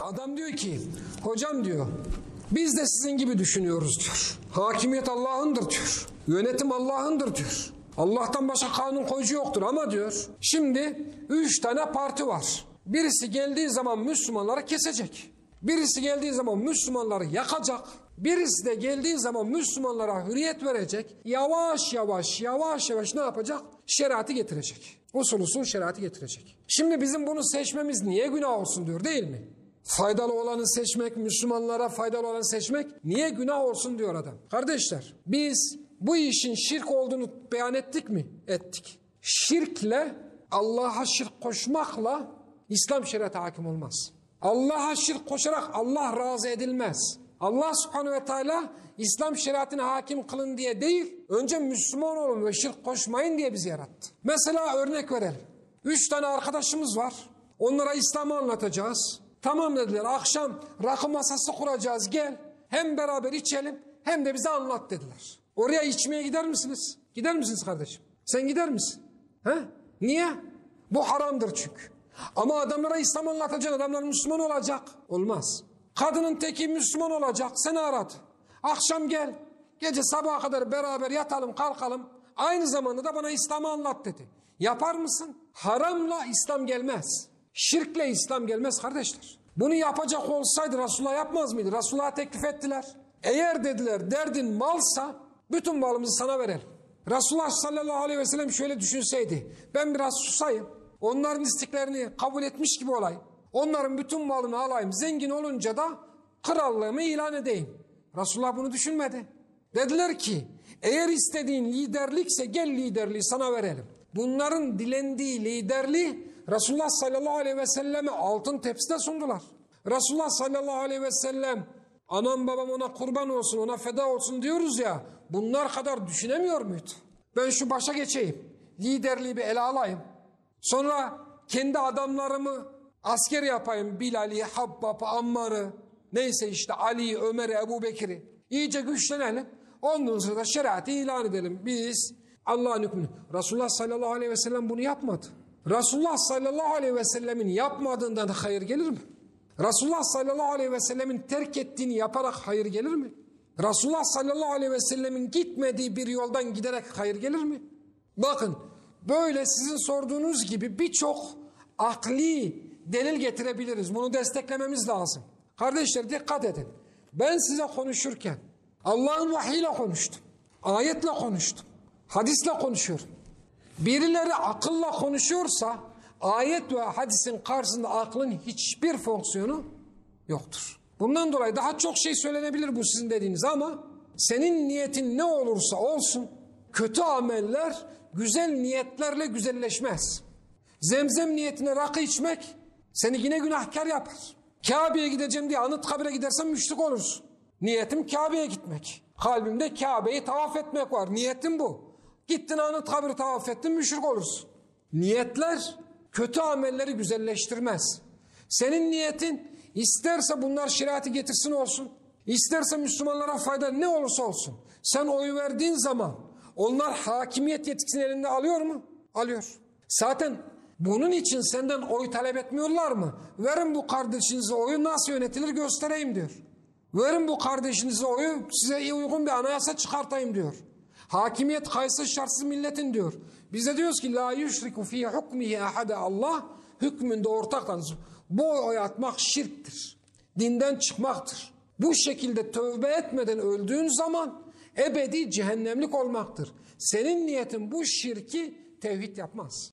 Adam diyor ki hocam diyor biz de sizin gibi düşünüyoruz diyor. Hakimiyet Allah'ındır diyor. Yönetim Allah'ındır diyor. Allah'tan başka kanun koyucu yoktur ama diyor. Şimdi üç tane parti var. Birisi geldiği zaman Müslümanları kesecek. Birisi geldiği zaman Müslümanları yakacak. Birisi de geldiği zaman Müslümanlara hürriyet verecek. Yavaş yavaş yavaş yavaş ne yapacak? Şeriatı getirecek. Usul usul şeriatı getirecek. Şimdi bizim bunu seçmemiz niye günah olsun diyor değil mi? Faydalı olanı seçmek, Müslümanlara faydalı olanı seçmek niye günah olsun diyor adam. Kardeşler biz bu işin şirk olduğunu beyan ettik mi? Ettik. Şirkle Allah'a şirk koşmakla İslam şeriatı hakim olmaz. Allah'a şirk koşarak Allah razı edilmez. Allah subhanehu ve teala İslam şeriatına hakim kılın diye değil, önce Müslüman olun ve şirk koşmayın diye bizi yarattı. Mesela örnek verelim. Üç tane arkadaşımız var. Onlara İslam'ı anlatacağız. Tamam dediler akşam rakı masası kuracağız gel. Hem beraber içelim hem de bize anlat dediler. Oraya içmeye gider misiniz? Gider misiniz kardeşim? Sen gider misin? He? Niye? Bu haramdır çünkü. Ama adamlara İslam anlatacaksın, adamlar Müslüman olacak. Olmaz. Kadının teki Müslüman olacak, seni aradı. Akşam gel, gece sabaha kadar beraber yatalım, kalkalım. Aynı zamanda da bana İslam'ı anlat dedi. Yapar mısın? Haramla İslam gelmez. Şirkle İslam gelmez kardeşler. Bunu yapacak olsaydı Resulullah yapmaz mıydı? Resulullah'a teklif ettiler. Eğer dediler derdin malsa bütün malımızı sana verelim. Resulullah sallallahu aleyhi ve sellem şöyle düşünseydi. Ben biraz susayım. Onların isteklerini kabul etmiş gibi olayım. Onların bütün malını alayım. Zengin olunca da krallığımı ilan edeyim. Resulullah bunu düşünmedi. Dediler ki eğer istediğin liderlikse gel liderliği sana verelim. Bunların dilendiği liderliği Resulullah sallallahu aleyhi ve selleme altın tepside sundular. Resulullah sallallahu aleyhi ve sellem anam babam ona kurban olsun ona feda olsun diyoruz ya bunlar kadar düşünemiyor muydu? Ben şu başa geçeyim. Liderliği bir ele alayım. Sonra kendi adamlarımı asker yapayım. Bilal'i, Habbab'ı, Ammar'ı, neyse işte Ali'yi, Ömer'i, Ebu Bekir'i. İyice güçlenelim. Ondan sonra şeriatı ilan edelim. Biz Allah'ın hükmünü. Resulullah sallallahu aleyhi ve sellem bunu yapmadı. Resulullah sallallahu aleyhi ve sellemin yapmadığından hayır gelir mi? Resulullah sallallahu aleyhi ve sellemin terk ettiğini yaparak hayır gelir mi? Resulullah sallallahu aleyhi ve sellemin gitmediği bir yoldan giderek hayır gelir mi? Bakın böyle sizin sorduğunuz gibi birçok akli delil getirebiliriz. Bunu desteklememiz lazım. Kardeşler dikkat edin. Ben size konuşurken Allah'ın vahiyle konuştum. Ayetle konuştum. Hadisle konuşuyorum. Birileri akılla konuşuyorsa ayet ve hadisin karşısında aklın hiçbir fonksiyonu yoktur. Bundan dolayı daha çok şey söylenebilir bu sizin dediğiniz ama senin niyetin ne olursa olsun kötü ameller güzel niyetlerle güzelleşmez. Zemzem niyetine rakı içmek seni yine günahkar yapar. Kabe'ye gideceğim diye anıt kabire gidersen müşrik olursun. Niyetim Kabe'ye gitmek. Kalbimde Kabe'yi tavaf etmek var. Niyetim bu. Gittin anıt kabri tavaf ettin müşrik olursun. Niyetler kötü amelleri güzelleştirmez. Senin niyetin isterse bunlar şeriatı getirsin olsun. isterse Müslümanlara fayda ne olursa olsun. Sen oy verdiğin zaman onlar hakimiyet yetkisini elinde alıyor mu? Alıyor. Zaten bunun için senden oy talep etmiyorlar mı? Verin bu kardeşinize oyu nasıl yönetilir göstereyim diyor. Verin bu kardeşinize oyu size uygun bir anayasa çıkartayım diyor. Hakimiyet kayıtsız şartsız milletin diyor. Biz de diyoruz ki la yüşriku fi hukmihi ahade Allah hükmünde ortaktan. Bu oy atmak şirktir. Dinden çıkmaktır. Bu şekilde tövbe etmeden öldüğün zaman ebedi cehennemlik olmaktır. Senin niyetin bu şirki tevhid yapmaz.